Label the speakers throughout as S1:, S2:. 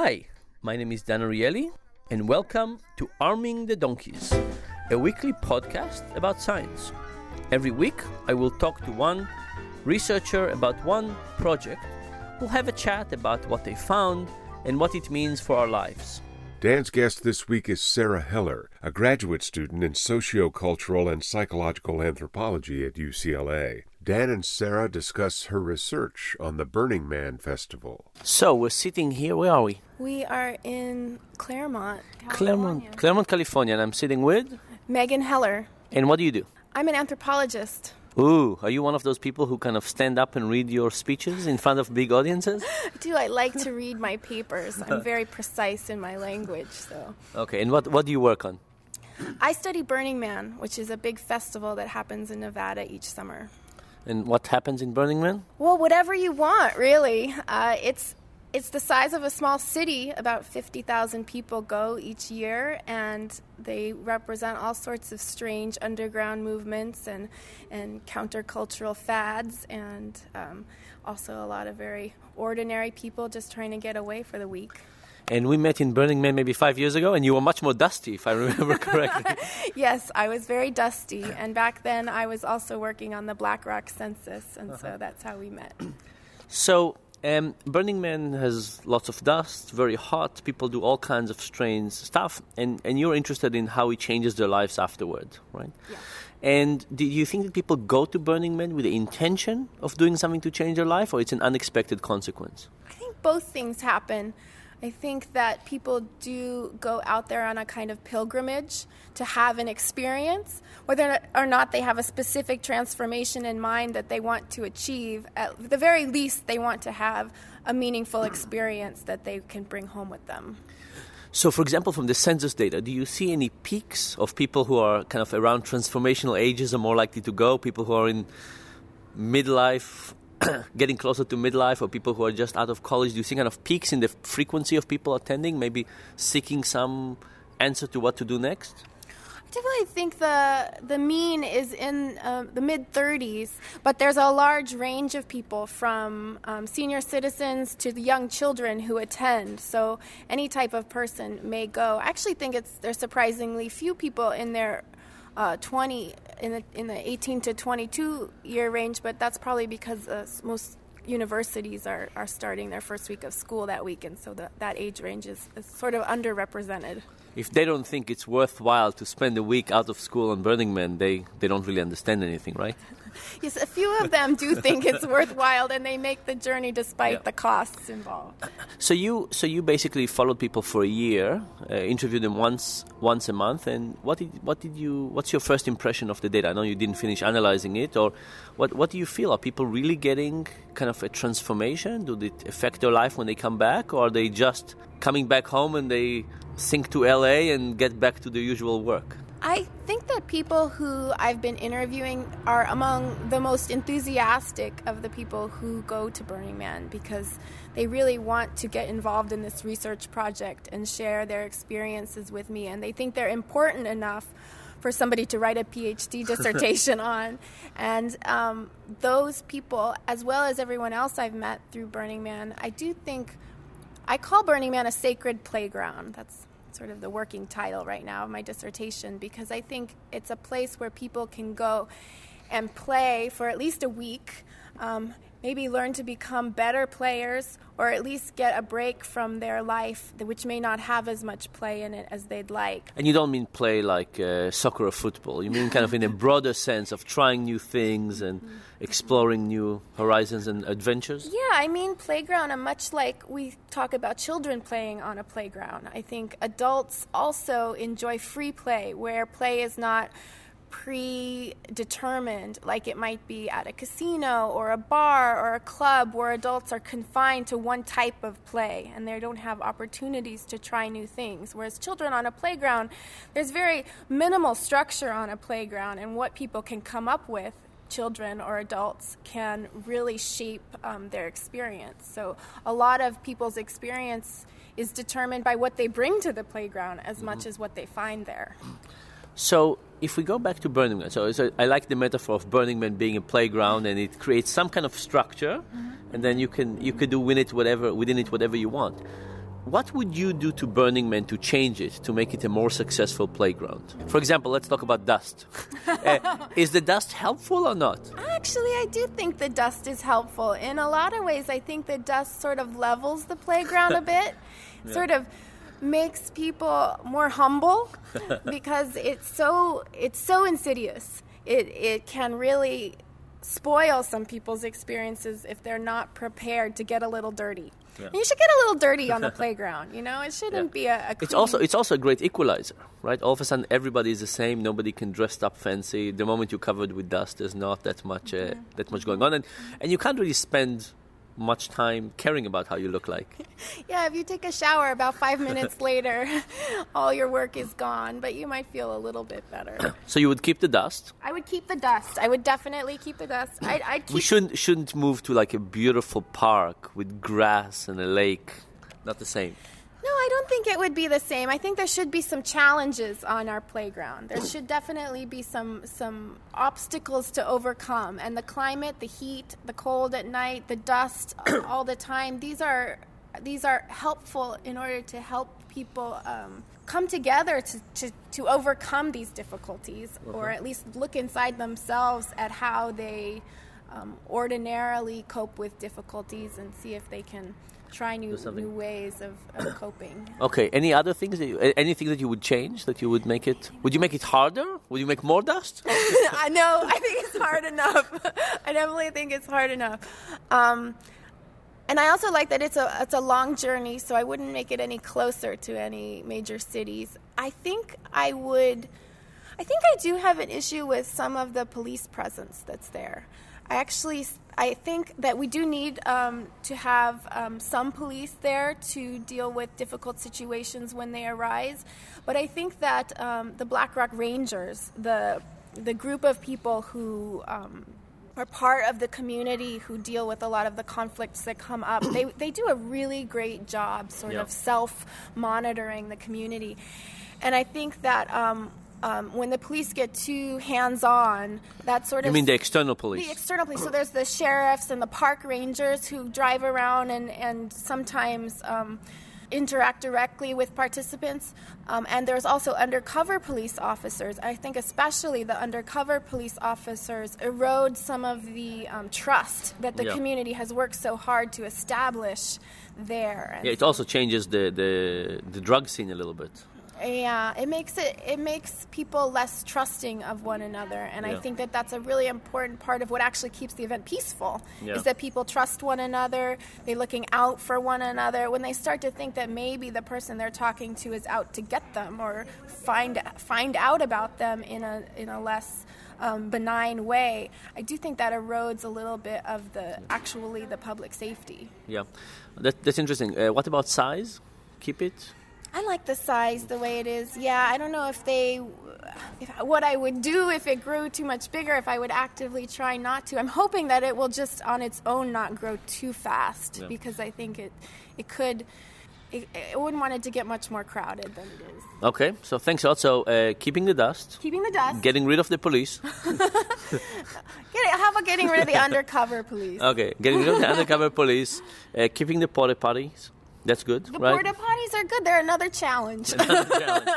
S1: Hi, my name is Dan Ariely, and welcome to Arming the Donkeys, a weekly podcast about science. Every week, I will talk to one researcher about one project. We'll have a chat about what they found and what it means for our lives.
S2: Dan's guest this week is Sarah Heller, a graduate student in sociocultural and psychological anthropology at UCLA. Dan and Sarah discuss her research on the Burning Man Festival.
S1: So we're sitting here. Where are we?
S3: We are in Claremont, California.
S1: Claremont, Claremont, California, and I'm sitting with.
S3: Megan Heller.
S1: And what do you do?
S3: I'm an anthropologist.
S1: Ooh, are you one of those people who kind of stand up and read your speeches in front of big audiences?
S3: Do I like to read my papers? I'm uh. very precise in my language, so.
S1: Okay, and what, what do you work on?
S3: I study Burning Man, which is a big festival that happens in Nevada each summer.
S1: And what happens in Burning Man?
S3: Well, whatever you want, really. Uh, it's it's the size of a small city. About 50,000 people go each year, and they represent all sorts of strange underground movements and, and countercultural fads, and um, also a lot of very ordinary people just trying to get away for the week.
S1: And we met in Burning Man maybe five years ago, and you were much more dusty, if I remember correctly.
S3: yes, I was very dusty, and back then I was also working on the Black Rock census, and uh-huh. so that's how we met.
S1: So, um, Burning Man has lots of dust, very hot. People do all kinds of strange stuff, and, and you're interested in how it changes their lives afterward, right?
S3: Yeah.
S1: And do you think that people go to Burning Man with the intention of doing something to change their life, or it's an unexpected consequence?
S3: I think both things happen. I think that people do go out there on a kind of pilgrimage to have an experience, whether or not they have a specific transformation in mind that they want to achieve. At the very least, they want to have a meaningful experience that they can bring home with them.
S1: So, for example, from the census data, do you see any peaks of people who are kind of around transformational ages are more likely to go? People who are in midlife getting closer to midlife or people who are just out of college? Do you see kind of peaks in the frequency of people attending, maybe seeking some answer to what to do next?
S3: I definitely think the the mean is in uh, the mid 30s, but there's a large range of people from um, senior citizens to the young children who attend. So any type of person may go. I actually think it's there's surprisingly few people in their uh, 20 in the in the 18 to 22 year range, but that's probably because uh, most universities are, are starting their first week of school that week, and so the, that age range is, is sort of underrepresented
S1: if they don't think it's worthwhile to spend a week out of school on Burning Man, they, they don't really understand anything, right?
S3: yes, a few of them do think it's worthwhile, and they make the journey despite yeah. the costs involved.
S1: So you so you basically followed people for a year, uh, interviewed them once once a month, and what did what did you what's your first impression of the data? I know you didn't finish analyzing it, or what what do you feel? Are people really getting kind of a transformation? Do it affect their life when they come back, or are they just coming back home and they sink to LA and get back to the usual work?
S3: I think that people who I've been interviewing are among the most enthusiastic of the people who go to Burning Man because they really want to get involved in this research project and share their experiences with me, and they think they're important enough for somebody to write a PhD dissertation on. And um, those people, as well as everyone else I've met through Burning Man, I do think I call Burning Man a sacred playground. That's sort of the working title right now of my dissertation because I think it's a place where people can go and play for at least a week. Um, maybe learn to become better players or at least get a break from their life which may not have as much play in it as they'd like.
S1: And you don't mean play like uh, soccer or football. You mean kind of in a broader sense of trying new things and mm-hmm. exploring new horizons and adventures?
S3: Yeah i mean playground and much like we talk about children playing on a playground. I think adults also enjoy free play where play is not predetermined, like it might be at a casino or a bar or a club where adults are confined to one type of play and they don't have opportunities to try new things. Whereas children on a playground, there's very minimal structure on a playground, and what people can come up with children or adults can really shape um, their experience. So, a lot of people's experience is determined by what they bring to the playground as mm-hmm. much as what they find there.
S1: So, if we go back to Burning Man, so, so, I like the metaphor of Burning Man being a playground, and it creates some kind of structure, mm-hmm. and then you can you could do within it whatever within it whatever you want. what would you do to Burning Man to change it, to make it a more successful playground? For example, let's talk about dust. uh, is the dust helpful or not?
S3: Actually, I do think the dust is helpful. In a lot of ways, I think the dust sort of levels the playground a bit, yeah. sort of makes people more humble because it's so it's so insidious. It it can really spoil some people's experiences if they're not prepared to get a little dirty. Yeah. You should get a little dirty on the playground. You know, it shouldn't yeah. be a. a
S1: it's also it's also a great equalizer, right? All of a sudden, everybody is the same. Nobody can dress up fancy. The moment you're covered with dust, there's not that much uh, mm-hmm. that much going on, and and you can't really spend much time caring about how you look like.
S3: yeah, if you take a shower, about five minutes later, all your work is gone, but you might feel a little bit better.
S1: so you would keep the dust?
S3: I would keep the dust. I would definitely keep the dust. I'd, I'd keep
S1: we shouldn't shouldn't move to like a beautiful park with grass and a lake. Not the same.
S3: No, I don't think it would be the same. I think there should be some challenges on our playground. There should definitely be some some obstacles to overcome. And the climate, the heat, the cold at night, the dust all the time. These are these are helpful in order to help people um, come together to, to, to overcome these difficulties, or at least look inside themselves at how they um, ordinarily cope with difficulties and see if they can try new new ways of, of coping.
S1: Okay. Any other things that you, anything that you would change that you would make it? Would you make it harder? Would you make more dust?
S3: I know. I think it's hard enough. I definitely think it's hard enough. Um, and I also like that it's a it's a long journey, so I wouldn't make it any closer to any major cities. I think I would. I think I do have an issue with some of the police presence that's there. I actually I think that we do need um, to have um, some police there to deal with difficult situations when they arise. But I think that um, the Black Rock Rangers, the the group of people who um, are part of the community who deal with a lot of the conflicts that come up, they they do a really great job, sort of self monitoring the community. And I think that um, um, when the police get too hands on, that sort
S1: of.
S3: You
S1: mean the external police?
S3: The external police. So there's the sheriffs and the park rangers who drive around and, and sometimes um, interact directly with participants. Um, and there's also undercover police officers. I think especially the undercover police officers erode some of the um, trust that the yeah. community has worked so hard to establish there.
S1: yeah, it also changes the, the, the drug scene a little bit
S3: yeah it makes it it makes people less trusting of one another and yeah. i think that that's a really important part of what actually keeps the event peaceful yeah. is that people trust one another they're looking out for one another when they start to think that maybe the person they're talking to is out to get them or find find out about them in a in a less um, benign way, I do think that erodes a little bit of the actually the public safety.
S1: Yeah, that, that's interesting. Uh, what about size? Keep it
S3: I like the size the way it is. Yeah, I don't know if they, if, what I would do if it grew too much bigger, if I would actively try not to. I'm hoping that it will just on its own not grow too fast yeah. because I think it, it could, it, I wouldn't want it to get much more crowded than it is.
S1: Okay, so thanks also. uh, keeping the dust.
S3: Keeping the dust.
S1: Getting rid of the police.
S3: How about getting rid of the undercover police?
S1: Okay, getting rid of the undercover police. Uh, keeping the porta potties. That's good,
S3: the
S1: right?
S3: porta potties are good. They're another challenge.
S1: Another challenge.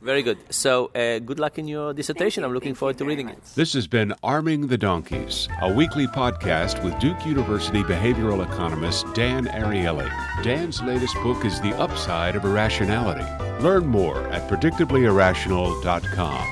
S1: Very good. So, uh, good luck in your dissertation.
S3: You.
S1: I'm looking
S3: Thank
S1: forward to reading
S3: much.
S1: it.
S2: This has been Arming the Donkeys, a weekly podcast with Duke University behavioral economist Dan Ariely. Dan's latest book is The Upside of Irrationality. Learn more at predictablyirrational.com.